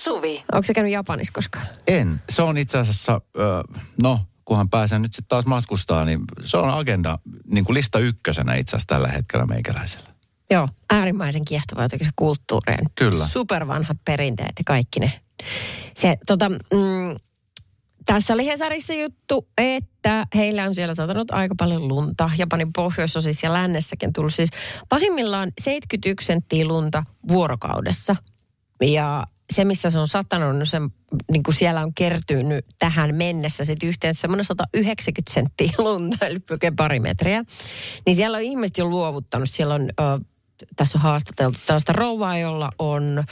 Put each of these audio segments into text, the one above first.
Suvi. Onko se käynyt Japanissa koskaan? En. Se on itse asiassa, no kunhan pääsen nyt sitten taas matkustaa, niin se on agenda niin kuin lista ykkösenä itse asiassa tällä hetkellä meikäläisellä. Joo, äärimmäisen kiehtova jotenkin se kulttuuri. ja Kyllä. Supervanhat perinteet ja kaikki ne. Se, tota, mm, tässä oli Hesarissa juttu, että heillä on siellä satanut aika paljon lunta. Japanin pohjoisosissa ja lännessäkin tullut siis pahimmillaan 71 senttiä lunta vuorokaudessa. Ja se, missä se on satanut, no se, niin kuin siellä on kertynyt tähän mennessä sitten yhteensä semmoinen 190 senttiä lunta, eli pari metriä. Niin siellä on ihmiset jo luovuttanut. Siellä on, ö, tässä on haastateltu tällaista rouvaa, jolla on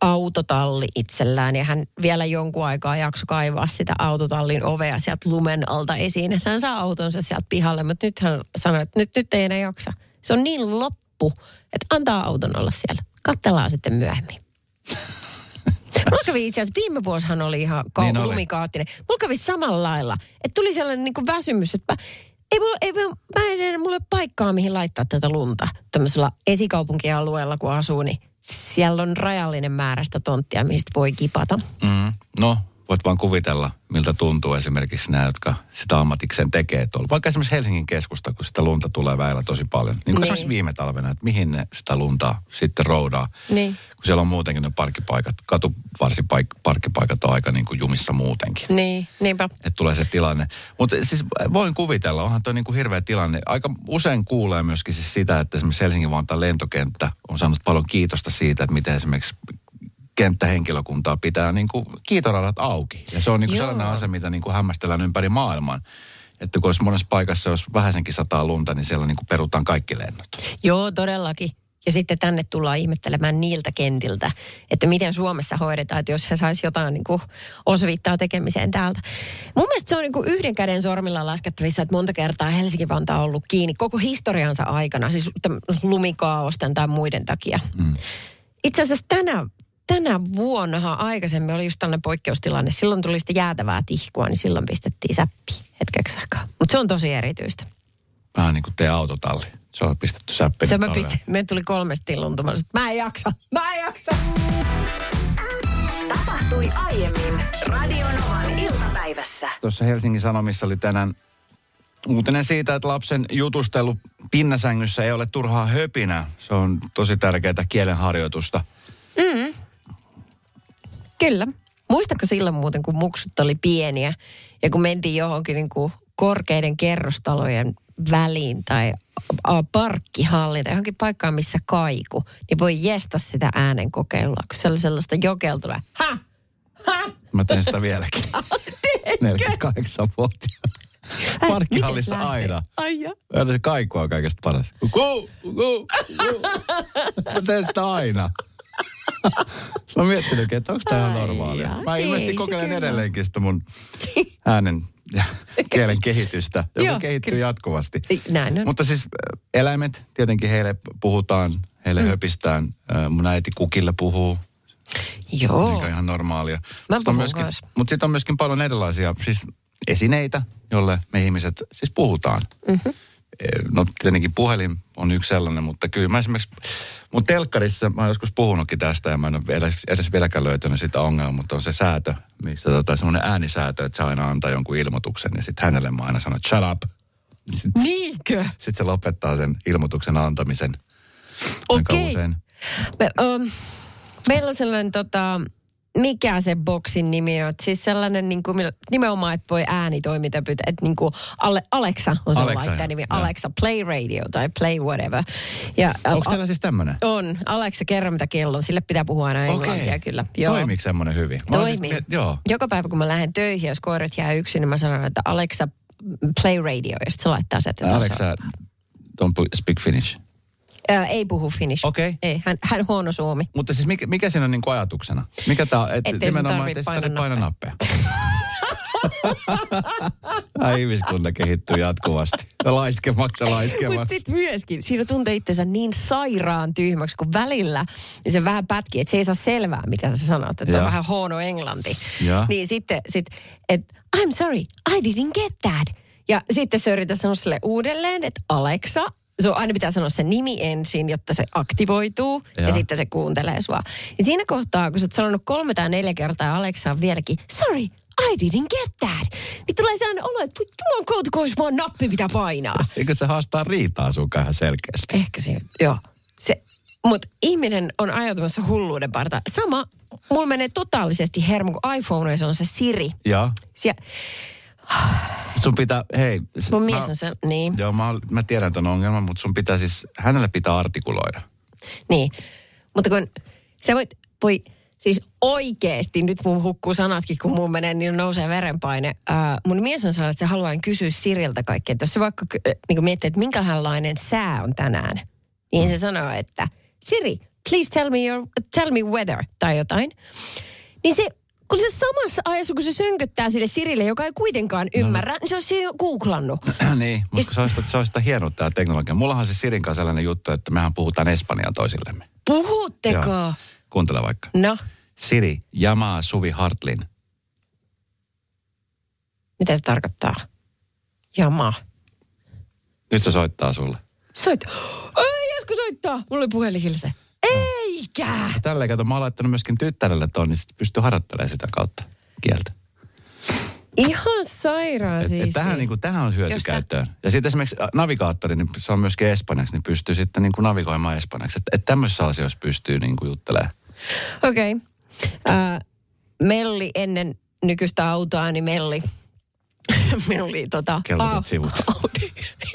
autotalli itsellään ja hän vielä jonkun aikaa jakso kaivaa sitä autotallin ovea sieltä lumen alta esiin, että hän saa autonsa sieltä pihalle, mutta nyt hän sanoi, että nyt, nyt ei enää jaksa. Se on niin loppu, että antaa auton olla siellä. Kattellaan sitten myöhemmin. Mulla kävi itse asiassa, viime vuosihan oli ihan kau- Niin oli. lumikaattinen. Mulla kävi samalla lailla, että tuli sellainen niin kuin väsymys, että mä, ei, mulla, ei, mä, mä en enää, ole paikkaa, mihin laittaa tätä lunta. Tämmöisellä esikaupunkialueella, kun asuu, niin siellä on rajallinen määrä sitä tonttia, mistä voi kipata. Mm. No, voit vaan kuvitella, miltä tuntuu esimerkiksi nämä, jotka sitä ammatikseen tekee tuolla. Vaikka esimerkiksi Helsingin keskusta, kun sitä lunta tulee väillä tosi paljon. Niin kuin Niin. esimerkiksi viime talvena, että mihin ne sitä lunta sitten roudaa. Niin. Kun siellä on muutenkin ne parkkipaikat, katuparkkipaikat on aika niin kuin jumissa muutenkin. Niin, niinpä. Että tulee se tilanne. Mutta siis voin kuvitella, onhan toi niinku hirveä tilanne. Aika usein kuulee myöskin siis sitä, että esimerkiksi Helsingin Vantaan lentokenttä on saanut paljon kiitosta siitä, että miten esimerkiksi kenttähenkilökuntaa pitää niinku kiitoradat auki. Ja se on niinku Joo. sellainen asia, mitä niinku hämmästellään ympäri maailman. Että kun olisi monessa paikassa, jos vähäisenkin sataa lunta, niin siellä niinku perutaan kaikki lennot. Joo, todellakin. Ja sitten tänne tullaan ihmettelemään niiltä kentiltä, että miten Suomessa hoidetaan, että jos he sais jotain niin kuin osviittaa tekemiseen täältä. Mun mielestä se on niin kuin yhden käden sormilla laskettavissa, että monta kertaa Helsinki-Vantaa on ollut kiinni koko historiansa aikana, siis lumikaaosten tai muiden takia. Mm. Itse asiassa tänä, tänä vuonnahan aikaisemmin oli just tällainen poikkeustilanne. Silloin tuli sitä jäätävää tihkua, niin silloin pistettiin säppi hetkeksi aikaa. Mutta se on tosi erityistä. Vähän niin kuin teidän autotalli. Se on pistetty säppinen. Se mä pistin, me tuli kolmesti luntumaan. Mä en jaksa, mä en jaksa. Tapahtui aiemmin Radionovan iltapäivässä. Tuossa Helsingin Sanomissa oli tänään uutinen siitä, että lapsen jutustelu pinnasängyssä ei ole turhaa höpinä. Se on tosi tärkeää kielenharjoitusta. Kyllä. Muistatko silloin muuten, kun muksut oli pieniä ja kun mentiin johonkin niin kuin korkeiden kerrostalojen väliin tai parkkihallin tai johonkin paikkaan, missä kaiku, niin voi jestä sitä äänen kokeilua, kun se oli sellaista jokeltua. Ha! Ha! Mä teen sitä vieläkin. 48-vuotiaana. Parkkihallissa Mites lähtee? aina. Ai ja. Se kaiku on kaikesta paras. Kuu, kuu, kuu. Mä teen sitä aina. Mä oon miettinytkin, että onko tämä Ai normaalia. jaa, Mä ei ilmeisesti se kokeilen edelleenkin sitä mun äänen ja kielen kehitystä, joka Joo, kehittyy kyllä. jatkuvasti. Näin on. Mutta siis eläimet, tietenkin heille puhutaan, heille mm. höpistään. Mun äiti kukille puhuu, Joo. mikä on ihan normaalia. Mä puhun myöskin, mutta sitten on myöskin paljon erilaisia siis esineitä, jolle me ihmiset siis puhutaan. Mm-hmm. No tietenkin puhelin on yksi sellainen, mutta kyllä mä esimerkiksi, mun telkkarissa, mä oon joskus puhunutkin tästä ja mä en ole edes, edes vieläkään löytänyt sitä ongelmaa, mutta on se säätö, missä tota, semmoinen äänisäätö, että se aina antaa jonkun ilmoituksen ja sitten hänelle mä aina sanon, shut up. Sitten Niinkö? sit se lopettaa sen ilmoituksen antamisen. Okei. usein. Me, um, meillä on sellainen tota, mikä se boksin nimi on? Siis sellainen niin kuin, nimenomaan, että voi äänitoiminta pyytää. Että niin kuin Ale, Alexa on se Alexa, laittaa joo. nimi. Joo. Alexa Play Radio tai Play whatever. Ja, Onko teillä siis tämmöinen? on. Alexa, kerro mitä kello on. Sille pitää puhua aina englantia kyllä. Toimiiko semmoinen hyvin? Mä siis Toimii. miet- joo. Joka päivä, kun mä lähden töihin, jos koirat jää yksin, niin mä sanon, että Alexa, play radio, ja sitten se laittaa se, että Alexa, don't speak Finnish. Ää, ei puhu finnish. Okei. Ei, hän, hän huono suomi. Mutta siis mikä, mikä siinä on niin ajatuksena? Mikä tämä on? Et Ettei nimenomaan, tarvitse ettei tarvitse painaa nappeja. Ai ihmiskunta kehittyy jatkuvasti. Ja Laiskemaksi ja Mutta laiskemaksi. sitten myöskin, siinä tuntee itsensä niin sairaan tyhmäksi, kun välillä niin se vähän pätkii, että se ei saa selvää, mitä sä sanot, että on vähän huono englanti. Joo. Niin sitten, sit, että I'm sorry, I didn't get that. Ja sitten se yrittää sanoa sille uudelleen, että Alexa, sun aina pitää sanoa se nimi ensin, jotta se aktivoituu ja, ja sitten se kuuntelee sua. Ja siinä kohtaa, kun sä oot sanonut kolme tai neljä kertaa ja Alexa on vieläkin, sorry, I didn't get that. Niin tulee sellainen olo, että voi juman kautta, kun vaan nappi, mitä painaa. Eikö se haastaa riitaa sun ihan selkeästi? Ehkä siinä, joo. Se, mutta ihminen on ajautumassa hulluuden parta. Sama, mulla menee totaalisesti hermo, kun iPhoneissa on se Siri. Joo. Sun pitää, hei. mun mä- mies on se, niin. Joo, mä, mä tiedän ton ongelman, mutta sun pitää siis, hänelle pitää artikuloida. Niin. Mutta kun sä voit, voi, siis oikeesti, nyt mun hukkuu sanatkin, kun mun menee, niin nousee verenpaine. Ää, mun mies on sellainen, että se haluaa kysyä Siriltä kaikkea. Että jos se vaikka niin miettii, että minkälainen sää on tänään, niin se sanoo, että Siri, please tell me, your, tell me weather, tai jotain. Niin se, kun se samassa ajassa, kun se sönköttää sille Sirille, joka ei kuitenkaan ymmärrä, niin se on siinä jo googlannut. niin, mutta se olisi, se olisi sitä hienoa tämä teknologia. Mullahan se Sirin kanssa sellainen juttu, että mehän puhutaan espanjaa toisillemme. Puhutteko? Joo. Kuuntele vaikka. No, Siri, jamaa Suvi Hartlin. mitä se tarkoittaa? Jama. Nyt se soittaa sulle. Soit. Ei, Jasko soittaa. Mulla oli puhelin hilse. Eikä. Tällä kato, mä oon laittanut myöskin tyttärelle ton, niin sit pystyy harjoittelemaan sitä kautta kieltä. Ihan sairaan siis. et tähän, niin kuin, tähän on hyötykäyttöön. Ja sitten esimerkiksi ä, navigaattori, niin se on myöskin espanjaksi, niin pystyy sitten niin kuin navigoimaan espanjaksi. Että et tämmöisissä asioissa pystyy niin kuin juttelemaan. Okei. Okay. Uh, Melli ennen nykyistä autoa, niin Melli. Melli tota... Keltaiset sivut. Audi.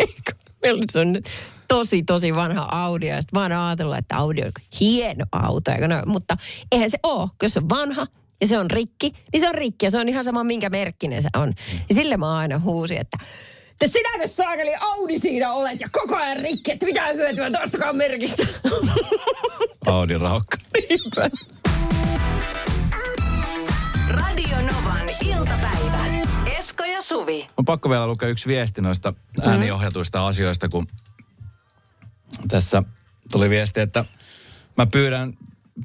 Melli se on tosi, tosi vanha Audi. Ja sitten mä oon ajatellut, että Audi on hieno auto. No, mutta eihän se ole, kun se on vanha ja se on rikki, niin se on rikki ja se on ihan sama, minkä merkkinen se on. Ja sille mä aina huusin, että että sinäkö saakeli Audi siinä olet ja koko ajan rikki, että mitä hyötyä tuostakaan merkistä. Audi raukka. Niinpä. Radio Novan iltapäivä. Esko ja Suvi. On pakko vielä lukea yksi viesti noista ääniohjatuista asioista, kun tässä tuli viesti, että mä pyydän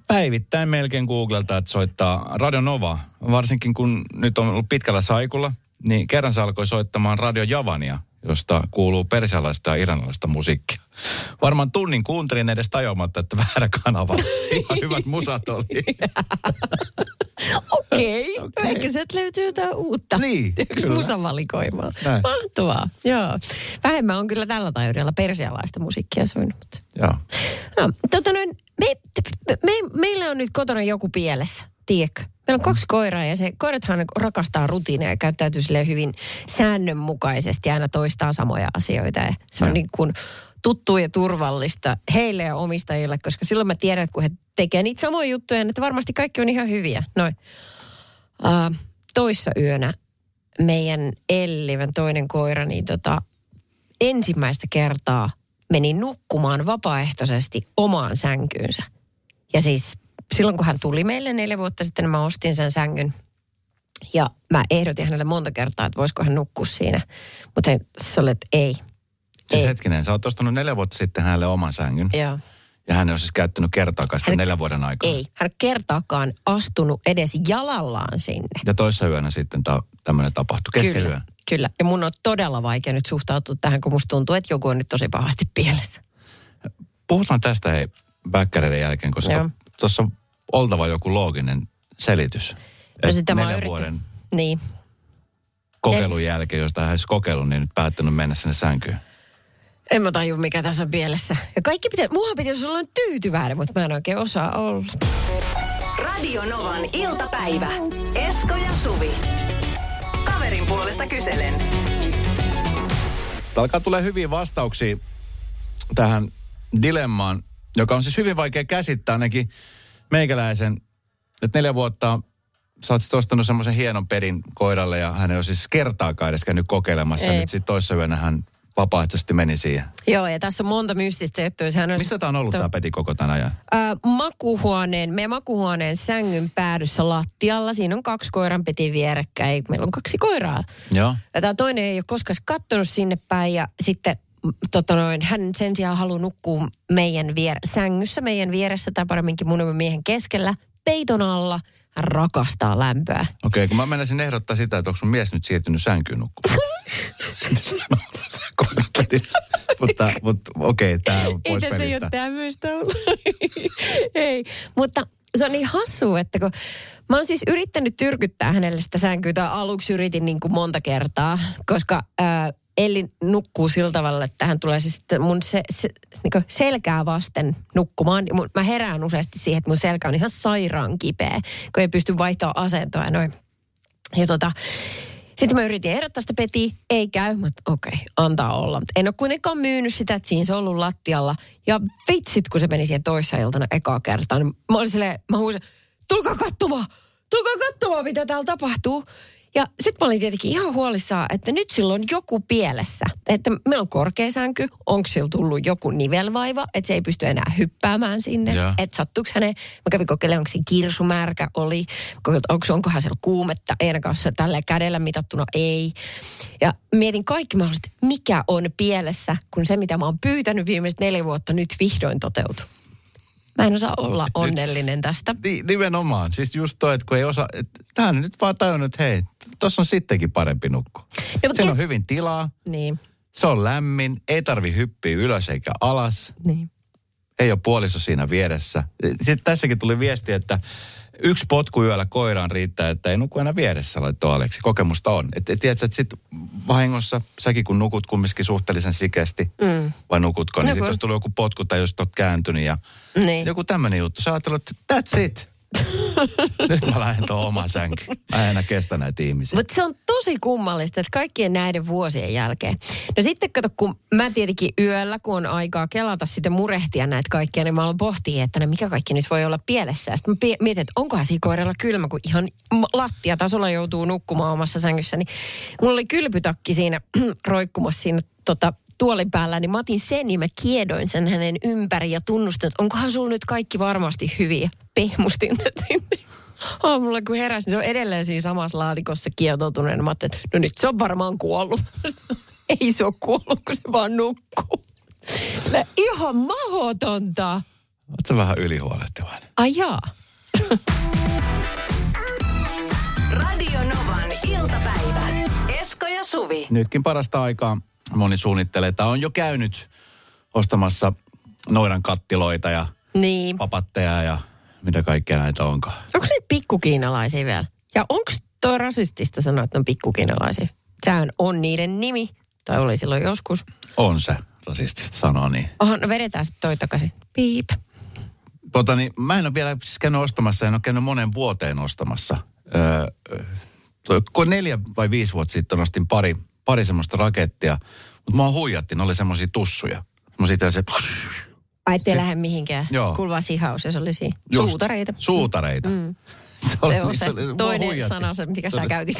päivittäin melkein Googlelta, että soittaa Radio Nova. Varsinkin kun nyt on ollut pitkällä saikulla, niin kerran se alkoi soittamaan Radio Javania, josta kuuluu persialaista ja iranalaista musiikkia. Varmaan tunnin kuuntelin edes tajuamatta, että väärä kanava. Ihan hyvät musat oli. Okei. Okay. Okei. Ehkä sieltä löytyy jotain uutta. Niin, kyllä. musavalikoimaa. Näin. Mahtavaa. Joo. Vähemmän on kyllä tällä taajuudella persialaista musiikkia soinut. Joo. No, tota noin, me, me, meillä on nyt kotona joku pielessä, tiedätkö? Meillä on kaksi koiraa ja se koirathan rakastaa rutiineja ja käyttäytyy silleen hyvin säännönmukaisesti ja aina toistaa samoja asioita. Ja se on Joo. niin kuin tuttua ja turvallista heille ja omistajille, koska silloin mä tiedän, että kun he tekee niitä samoja juttuja, niin että varmasti kaikki on ihan hyviä. Noin. Uh, toissa yönä meidän Ellivän toinen koira, niin tota, ensimmäistä kertaa meni nukkumaan vapaaehtoisesti omaan sänkyynsä. Ja siis silloin, kun hän tuli meille neljä vuotta sitten, niin mä ostin sen sängyn. Ja mä ehdotin hänelle monta kertaa, että voisiko hän nukkua siinä. Mutta hän sanoi, että ei. Siis Ei. hetkinen, sä oot ostanut neljä vuotta sitten hänelle oman sängyn. Joo. Ja hän ei ole siis käyttänyt kertaakaan sitä Hän- neljän vuoden aikana. Ei. Hän kertaakaan astunut edes jalallaan sinne. Ja toissa yönä sitten ta- tämmöinen tapahtui kesken Kyllä, kyllä. Ja mun on todella vaikea nyt suhtautua tähän, kun musta tuntuu, että joku on nyt tosi pahasti pielessä. Puhutaan tästä hei väkkäreiden jälkeen, koska tuossa on oltava joku looginen selitys. No Et sitä mä neljän yrittänyt. vuoden Niin. kokeilun jälkeen, josta hän olisi kokeillut, niin nyt päättänyt mennä sinne sänkyyn. En mä taju, mikä tässä on pielessä. Ja kaikki pitää, muuhan pitäisi olla tyytyväinen, mutta mä en oikein osaa olla. Radio Novan iltapäivä. Esko ja Suvi. Kaverin puolesta kyselen. Alkaa tulee hyviä vastauksia tähän dilemmaan, joka on siis hyvin vaikea käsittää ainakin meikäläisen, että neljä vuotta sä oot ostanut semmoisen hienon pedin koiralle ja hän ei ole siis kertaakaan edes käynyt kokeilemassa. Ei. Nyt sitten toissa yönä hän vapaaehtoisesti meni siihen. Joo, ja tässä on monta mystistä juttua. Sehän olisi, Missä tämä on ollut tämä peti koko tänä ajan? Ää, makuhuoneen, meidän makuhuoneen sängyn päädyssä lattialla. Siinä on kaksi koiran peti vierekkäin. Meillä on kaksi koiraa. Joo. Ja tämä toinen ei ole koskaan kattonut sinne päin ja sitten tota noin, hän sen sijaan haluaa nukkua meidän vier- sängyssä, meidän vieressä tai paremminkin mun miehen keskellä, peiton alla. Hän rakastaa lämpöä. Okei, kun mä menisin ehdottaa sitä, että onko sun mies nyt siirtynyt sänkyyn nukkumaan. mutta, mutta okei, okay, tämä on pois Ei tässä ei ole tämmöistä ollut. Ei, mutta se on niin hassu, että kun mä oon siis yrittänyt tyrkyttää hänelle sitä sänkyä, tai aluksi yritin niin kuin monta kertaa, koska ää, Elli nukkuu sillä tavalla, että hän tulee siis mun se, se, niin selkää vasten nukkumaan. Mä herään useasti siihen, että mun selkä on ihan sairaan kipeä, kun ei pysty vaihtamaan asentoa ja noin. Ja tota, sitten mä yritin ehdottaa sitä petiä, ei käy. Oon, okei, okay, antaa olla. Mut en ole kuitenkaan myynyt sitä, että siinä se on ollut lattialla. Ja vitsit, kun se meni siihen toissa iltana ekaa kertaa, niin mä olin silleen, mä huusin, tulkaa katsomaan, tulkaa katsomaan, mitä täällä tapahtuu. Ja sitten mä olin tietenkin ihan huolissaan, että nyt sillä on joku pielessä. Että meillä on korkea sänky, onko sillä tullut joku nivelvaiva, että se ei pysty enää hyppäämään sinne. Joo. Että sattuuko hänen, mä kävin kokeilemaan, onko se kirsumärkä oli, onko, onkohan siellä kuumetta, ei ainakaan se tällä kädellä mitattuna, ei. Ja mietin kaikki mahdolliset, mikä on pielessä, kun se mitä mä oon pyytänyt viimeiset neljä vuotta nyt vihdoin toteutui. Mä en osaa olla onnellinen tästä. Ni, nimenomaan. Siis just toi, että kun ei osaa, tähän nyt vaan tajunnut, että hei, tuossa on sittenkin parempi nukkua. mutta Siellä ke- on hyvin tilaa, Niin, se on lämmin, ei tarvi hyppiä ylös eikä alas, niin. ei ole puoliso siinä vieressä. Sitten tässäkin tuli viesti, että yksi potku yöllä koiraan riittää, että ei nuku enää vieressä, laittoi Aleksi. Kokemusta on. Että et, tiedätkö, että sitten vahingossa, säkin kun nukut kumminkin suhteellisen sikeästi, mm. vai nukutko, niin sitten jos tulee joku potku tai jos olet kääntynyt ja Niin. joku tämmöinen juttu. Sä ajattelet, että that's it. Nyt mä lähden tuohon omaan sänkyyn. Mä en enää kestä näitä ihmisiä. Mutta se on tosi kummallista, että kaikkien näiden vuosien jälkeen. No sitten kato, kun mä tietenkin yöllä, kun on aikaa kelata sitten murehtia näitä kaikkia, niin mä aloin pohtia, että no mikä kaikki nyt voi olla pielessä. Sitten mä mietin, että onkohan siinä koiralla kylmä, kun ihan lattiatasolla joutuu nukkumaan omassa sängyssä. Niin mulla oli kylpytakki siinä roikkumassa siinä tota, tuolin päällä, niin mä otin sen ja mä kiedoin sen hänen ympäri ja tunnustin, että onkohan sulla nyt kaikki varmasti hyviä. Pehmustin ne sinne. Aamulla kun heräsin, se on edelleen siinä samassa laatikossa kietoutuneen. Mä ajattelin, että no nyt se on varmaan kuollut. Ei se ole kuollut, kun se vaan nukkuu. Tää Ihan mahotonta. Oletko vähän ylihuolehtivainen? Ai jaa. Radio Novan iltapäivä. Esko ja Suvi. Nytkin parasta aikaa moni suunnittelee, että on jo käynyt ostamassa noidan kattiloita ja Niin. papatteja ja mitä kaikkea näitä onkaan. Onko niitä pikkukiinalaisia vielä? Ja onko toi rasistista sanoa, että on pikkukiinalaisia? Sehän on niiden nimi. Tai oli silloin joskus. On se rasistista sanoa niin. Oho, no vedetään sitten toi takaisin. Piip. Tota, niin, mä en ole vielä siis käynyt ostamassa, en ole käynyt monen vuoteen ostamassa. Öö, kun neljä vai viisi vuotta sitten ostin pari, pari semmoista rakettia, mutta mua huijattiin, ne oli semmoisia tussuja. Semmoisia se, Ai ettei lähde mihinkään. Joo. Sihaus ja se oli siinä. just, Suutareita. Suutareita. Mm. Se, Se on se oli- mua toinen huijattiin. sana, se mikä Se sä oli- käytit.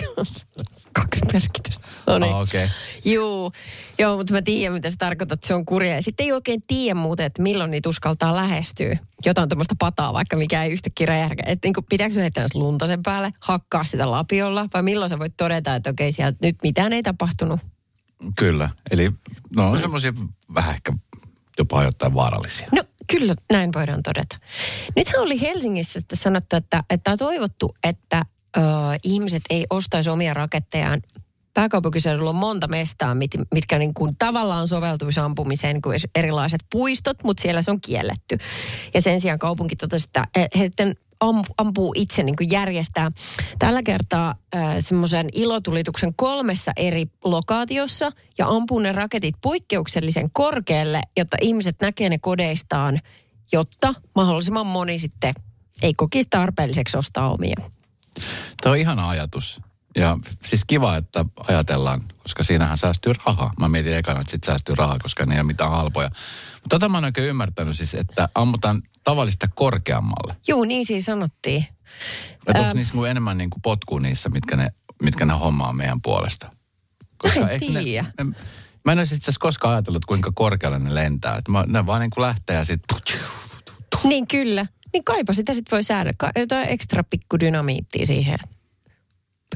Kaksi merkitystä. No niin. Ah, okei. Juu, joo, mutta mä tiedän, mitä se tarkoittaa, että se on kurja. Ja sitten ei oikein tiedä muuten, että milloin niitä uskaltaa lähestyä. Jotain tuommoista pataa, vaikka mikä ei yhtäkkiä räjähkä. Että niin pitääkö se heittää lunta sen päälle, hakkaa sitä lapiolla, vai milloin sä voit todeta, että okei, sieltä nyt mitään ei tapahtunut. Kyllä, eli no on semmoisia vähän ehkä jopa ajoittain vaarallisia. No kyllä, näin voidaan todeta. Nythän oli Helsingissä sanottu, että, että on toivottu, että ö, ihmiset ei ostaisi omia rakettejaan. Pääkaupunkiseudulla on monta mestaa, mit, mitkä niin kuin tavallaan soveltuisi ampumiseen, kuin erilaiset puistot, mutta siellä se on kielletty. Ja sen sijaan kaupunki totesi, että he sitten amp- ampuu itse niin kuin järjestää tällä kertaa äh, semmoisen ilotulituksen kolmessa eri lokaatiossa ja ampuu ne raketit poikkeuksellisen korkealle, jotta ihmiset näkee ne kodeistaan, jotta mahdollisimman moni sitten ei kokisi tarpeelliseksi ostaa omia. Tämä on ihana ajatus. Ja siis kiva, että ajatellaan, koska siinähän säästyy rahaa. Mä mietin ekana, että sit säästyy rahaa, koska ne ei ole mitään halpoja. Mutta tota mä en oikein ymmärtänyt siis, että ammutaan tavallista korkeammalle. Juu, niin siinä sanottiin. Että onko niissä enemmän niinku potkua niissä, mitkä ne, mitkä ne hommaa meidän puolesta? en eikö ne- tiedä. en- Mä en olisi itse asiassa koskaan ajatellut, kuinka korkealle ne lentää. Että mä, ne vaan niin kuin lähtee ja sitten... Niin kyllä. Niin kaipa sitä sitten voi säädä. Jotain ekstra pikku dynamiittia siihen.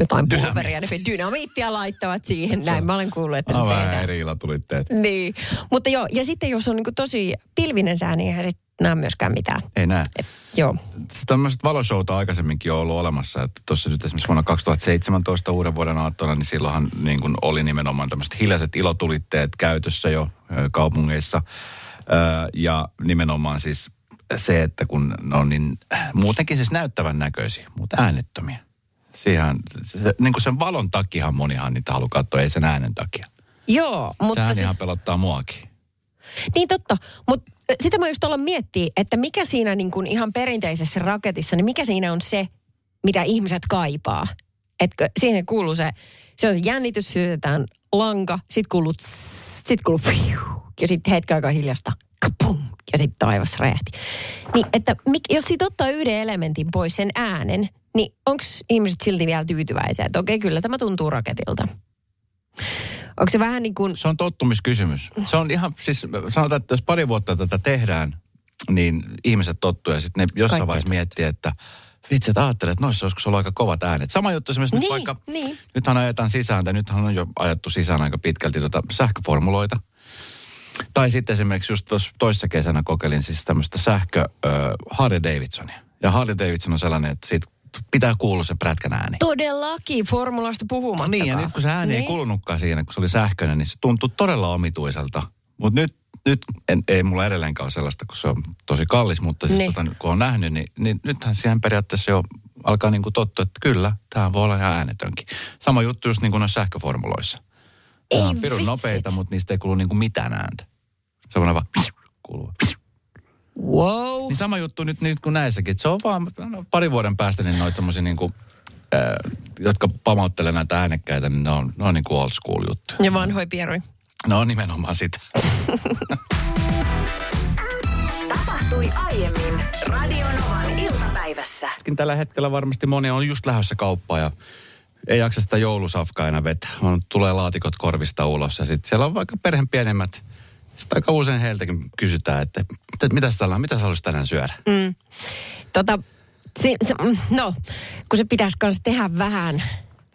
Jotain pulveria. Ne dynamiittia laittavat siihen. Näin mä olen kuullut, että se tehdään. eri ilatulitteet. Niin, mutta joo, ja sitten jos on niin tosi pilvinen sää, niin eihän sit näe myöskään mitään. Ei näe. Et, joo. Tämmöiset valoshowta aikaisemminkin on ollut olemassa. Että tuossa nyt esimerkiksi vuonna 2017 uuden vuoden aattona, niin silloinhan niin kuin oli nimenomaan tämmöiset hiljaiset ilotulitteet käytössä jo kaupungeissa. Ja nimenomaan siis se, että kun ne on niin muutenkin siis näyttävän näköisiä, mutta äänettömiä. Siihen, se, se, niin kuin sen valon takiahan monihan niitä haluaa katsoa, ei sen äänen takia. Joo, mutta Sehän se, ihan pelottaa muakin. niin totta. Mutta sitä mä just olla miettiä, että mikä siinä niin kuin ihan perinteisessä raketissa, niin mikä siinä on se, mitä ihmiset kaipaa. Että siihen kuuluu se, se on se jännitys, syötetään lanka, sit kuuluu tss, sit kuuluu fiu, ja sitten hetken aikaa hiljasta, kapum, ja sitten taivas räjähti. Niin, että mik, jos siitä ottaa yhden elementin pois, sen äänen, niin onko ihmiset silti vielä tyytyväisiä, että okei, kyllä tämä tuntuu raketilta. Onko se vähän niin kuin, Se on tottumiskysymys. Se on ihan, siis sanotaan, että jos pari vuotta tätä tehdään, niin ihmiset tottuu ja sitten ne jossain Kaikki vaiheessa miettii, että vitsi, että ajattelet, että noissa olisiko ollut aika kovat äänet. Sama juttu esimerkiksi nyt Niin, vaikka, niin. nythän ajetaan sisään, tai nythän on jo ajettu sisään aika pitkälti tota sähköformuloita. Tai sitten esimerkiksi just toissa kesänä kokeilin siis tämmöistä sähkö äh, Harley Davidsonia. Ja Harley Davidson on sellainen, että siitä pitää kuulla se prätkän ääni. todellakin formulasta puhumattakaan. Niin, ja nyt kun se ääni niin. ei kuulunutkaan siinä, kun se oli sähköinen, niin se tuntui todella omituiselta. Mutta nyt, nyt en, ei mulla edelleenkään ole sellaista, kun se on tosi kallis, mutta siis Niin. tota, kun on nähnyt, niin, niin nythän siihen periaatteessa jo alkaa niin kuin tottua, että kyllä, tämä voi olla ihan äänetönkin. Sama juttu just niin kuin noissa sähköformuloissa. Ei on pirun vitsit. nopeita, mutta niistä ei kuulu niin kuin mitään ääntä. Semmoinen vaan kuuluu. Wow. Niin sama juttu nyt, nyt kuin näissäkin. Se on vaan no, pari vuoden päästä niin noita semmoisia niin kuin, äh, jotka pamauttelee näitä äänekkäitä, niin ne on, ne on niin kuin old school juttuja. Ja vanhoi pierui. Ne on nimenomaan sitä. Tapahtui aiemmin Radionovan iltapäivässä. Tällä hetkellä varmasti moni on just lähdössä kauppaan ja ei jaksa sitä joulusafkaa enää vetää. On, tulee laatikot korvista ulos ja sitten siellä on vaikka perheen pienemmät. Sitten aika usein heiltäkin kysytään, että mitä, mitä, tällä, mitä sä haluaisit tänään syödä? Mm. Tota, se, se, no, kun se pitäisi myös tehdä vähän,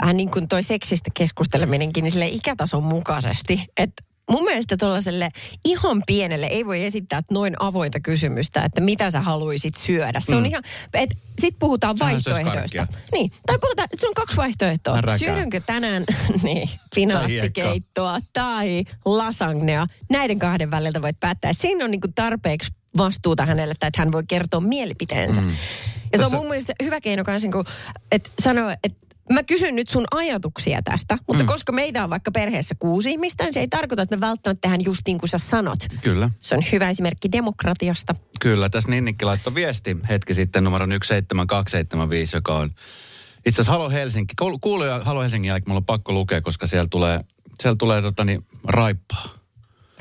vähän niin kuin toi seksistä keskusteleminenkin, niin sille ikätason mukaisesti. Että mun mielestä tuollaiselle ihan pienelle ei voi esittää noin avointa kysymystä, että mitä sä haluaisit syödä. Se on Mm. ihan, että sit puhutaan Tähän vaihtoehdoista. Niin, tai puhutaan, että on kaksi vaihtoehtoa. Räkää. Syödynkö tänään niin, pinaattikeittoa tai lasagnea. Näiden kahden väliltä voit päättää. Siinä on niinku tarpeeksi vastuuta hänelle, tai että hän voi kertoa mielipiteensä. Mm. Ja se on mun mielestä hyvä keino kanssa, että sanoo, että mä kysyn nyt sun ajatuksia tästä, mutta mm. koska meitä on vaikka perheessä kuusi ihmistä, niin se ei tarkoita, että me välttämättä tehdään just niin kuin sä sanot. Kyllä. Se on hyvä esimerkki demokratiasta. Kyllä, tässä Ninnikki laittoi viesti hetki sitten numeron 17275, joka on itse asiassa Halo Helsinki. Kuulu- Kuuluja Halo Helsingin jälkeen mulla on pakko lukea, koska siellä tulee, siellä tulee totani, raippaa.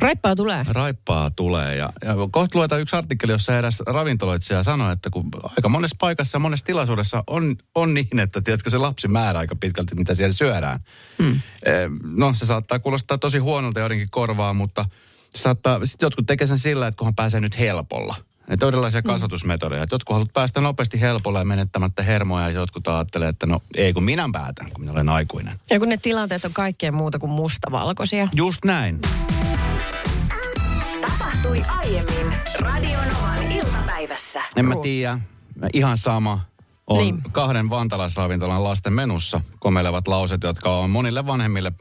Raippaa tulee. Raippaa tulee. Ja, ja kohta luetaan yksi artikkeli, jossa eräs ravintoloitsija sanoi, että kun aika monessa paikassa ja monessa tilaisuudessa on, on niin, että tiedätkö, se lapsi määrää aika pitkälti, mitä siellä syödään. Hmm. No, se saattaa kuulostaa tosi huonolta joidenkin korvaa, mutta saattaa, sit jotkut tekee sen sillä, että kunhan pääsee nyt helpolla. Että on erilaisia kasvatusmetodeja. Että jotkut haluavat päästä nopeasti helpolla ja menettämättä hermoja, ja jotkut ajattelee, että no ei kun minä päätän, kun minä olen aikuinen. Ja kun ne tilanteet on kaikkea muuta kuin mustavalkoisia. Just näin. Tapahtui aiemmin Radionovan iltapäivässä. En mä tiedä. Ihan sama. On Niin. kahden vantalaisravintolan lasten menussa komelevat lauset, jotka on monille vanhemmille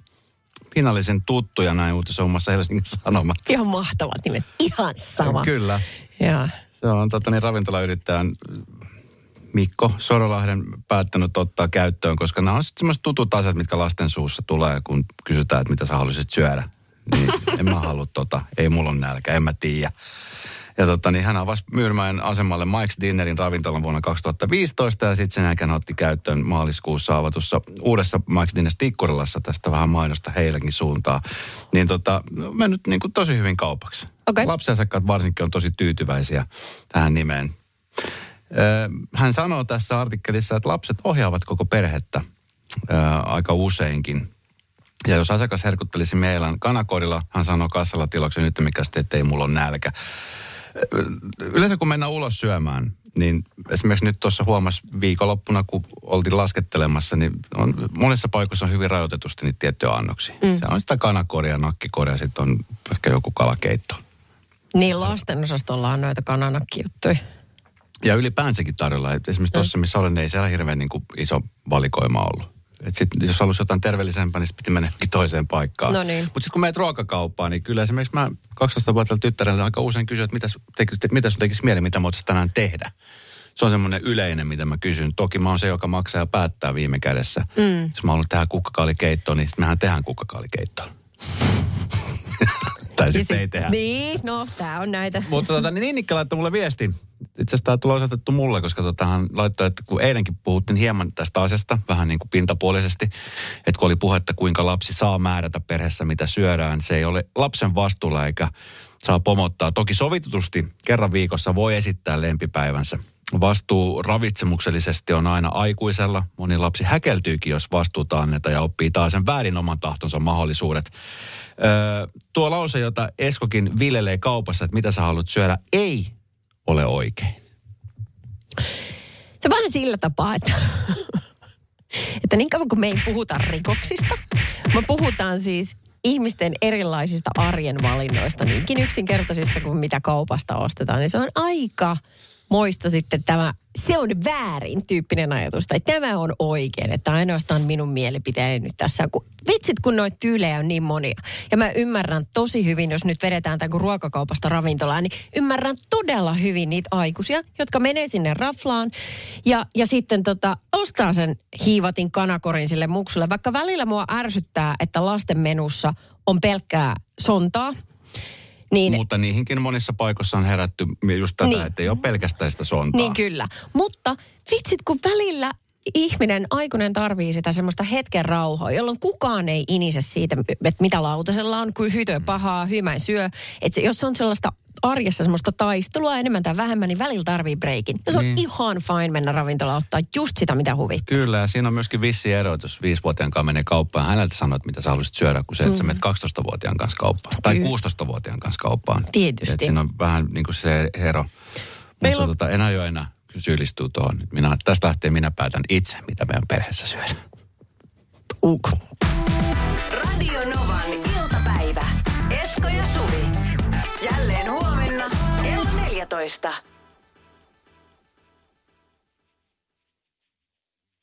pinnallisen tuttuja näin muassa Helsingin Sanomat. Ihan mahtavat nimet. Ihan sama. Kyllä. Ja. Se on tota, niin, ravintolayrittäjän Mikko Sorolahden päättänyt ottaa käyttöön, koska nämä on sitten semmoiset tutut asiat, mitkä lasten suussa tulee, kun kysytään, että mitä sä haluaisit syödä. Niin en mä halua tota, ei mulla on nälkä, en mä tiedä. Ja tota, niin hän avasi Myyrmäen asemalle Mike's Dinnerin ravintolan vuonna 2015 ja sitten sen jälkeen otti käyttöön maaliskuussa avatussa uudessa Mike's Dinners Tikkurilassa tästä vähän mainosta heilläkin suuntaa. Niin tota, mennyt niin kuin tosi hyvin kaupaksi. Okei. Lapsiasiakkaat varsinkin on tosi tyytyväisiä tähän nimeen. Hän sanoo tässä artikkelissa, että lapset ohjaavat koko perhettä aika useinkin. Ja jos asiakas herkuttelisi meilän kanakorilla, hän sanoo kassalla tilauksen nyt mikä sitten, että ei mulla ole nälkä. Yleensä kun mennään ulos syömään, niin esimerkiksi nyt tuossa huomas viikonloppuna, kun oltiin laskettelemassa, niin on, monessa paikoissa on hyvin rajoitetusti niitä tiettyjä annoksia. Mm. Se on sitä kanakoria, nakkikoria, sitten on ehkä joku kalakeitto. Niin lasten osastolla on noita kananakkijuttuja. Ja ylipäänsäkin tarjolla. Esimerkiksi tuossa, missä olen, niin ei siellä hirveän niin kuin iso valikoima ollut. Et sit, jos halusi jotain terveellisempää, niin piti mennä toiseen paikkaan. No niin. Mutta sitten kun menet ruokakauppaan, niin kyllä esimerkiksi mä 12 vuotta tyttärelle aika usein kysyn, että mitä, te, mitä sun tekisi mieli, mitä voitaisiin tänään tehdä. Se on semmoinen yleinen, mitä mä kysyn. Toki mä oon se, joka maksaa ja päättää viime kädessä. Mm. Jos mä haluan tehdä kukkakaalikeittoa, niin sitten mehän tehdään kukkakaalikeittoa. tai sitten ei tehdä. Niin, no tää on näitä. Mutta tota, niin Niinikka laittoi mulle viesti. Itse asiassa tämä tulee osoitettu mulle, koska tota, hän laittoi, että kun eilenkin puhuttiin hieman tästä asiasta, vähän niin kuin pintapuolisesti, että kun oli puhetta, kuinka lapsi saa määrätä perheessä, mitä syödään, se ei ole lapsen vastuulla eikä saa pomottaa. Toki sovitutusti kerran viikossa voi esittää lempipäivänsä. Vastuu ravitsemuksellisesti on aina aikuisella. Moni lapsi häkeltyykin, jos vastuuta annetaan ja oppii taas sen väärin oman tahtonsa mahdollisuudet. Öö, tuo lause, jota Eskokin viljelee kaupassa, että mitä sä haluat syödä, ei ole oikein. Se on vähän sillä tapaa, että, että niin kauan kuin me ei puhuta rikoksista, me puhutaan siis ihmisten erilaisista arjen valinnoista, niinkin yksinkertaisista kuin mitä kaupasta ostetaan, niin se on aika moista sitten tämä, se on väärin tyyppinen ajatus, tai tämä on oikein, että ainoastaan minun mielipiteeni nyt tässä, kun vitsit kun noita tyylejä on niin monia. Ja mä ymmärrän tosi hyvin, jos nyt vedetään tämän ruokakaupasta ravintolaan, niin ymmärrän todella hyvin niitä aikuisia, jotka menee sinne raflaan ja, ja sitten tota, ostaa sen hiivatin kanakorin sille muksulle. Vaikka välillä mua ärsyttää, että lasten menussa on pelkkää sontaa, niin Mutta niihinkin monissa paikoissa on herätty just tätä, Niin. että ei ole pelkästään sitä sontaa. Niin kyllä. Mutta vitsit, kun välillä ihminen, aikuinen tarvii sitä semmoista hetken rauhaa, jolloin kukaan ei inise siitä, että mitä lautasella on, kuin hytö pahaa, hymä syö. Että se, jos on sellaista arjessa semmoista taistelua enemmän tai vähemmän, niin välillä tarvii breikin. Ja se on Niin. ihan fine mennä ravintolaan ottaa just sitä, mitä huvittaa. Kyllä, ja siinä on myöskin vissi ero, jos viisivuotiaan kanssa menee kauppaan, häneltä sanot, mitä sä haluaisit syödä, kun se, että sä menet 12-vuotiaan kanssa kauppaan. Tai Kyllä. 16-vuotiaan kanssa kauppaan. Tietysti. Et siinä on vähän niin kuin se ero. Meillä Mutta on- tota, en aio enää syyllistyä tuohon. Minä, tästä lähtee minä päätän itse, mitä meidän perheessä syödään. Uk. Radio Novan iltapäivä. Esko ja Suvi. Jälleen tietoista.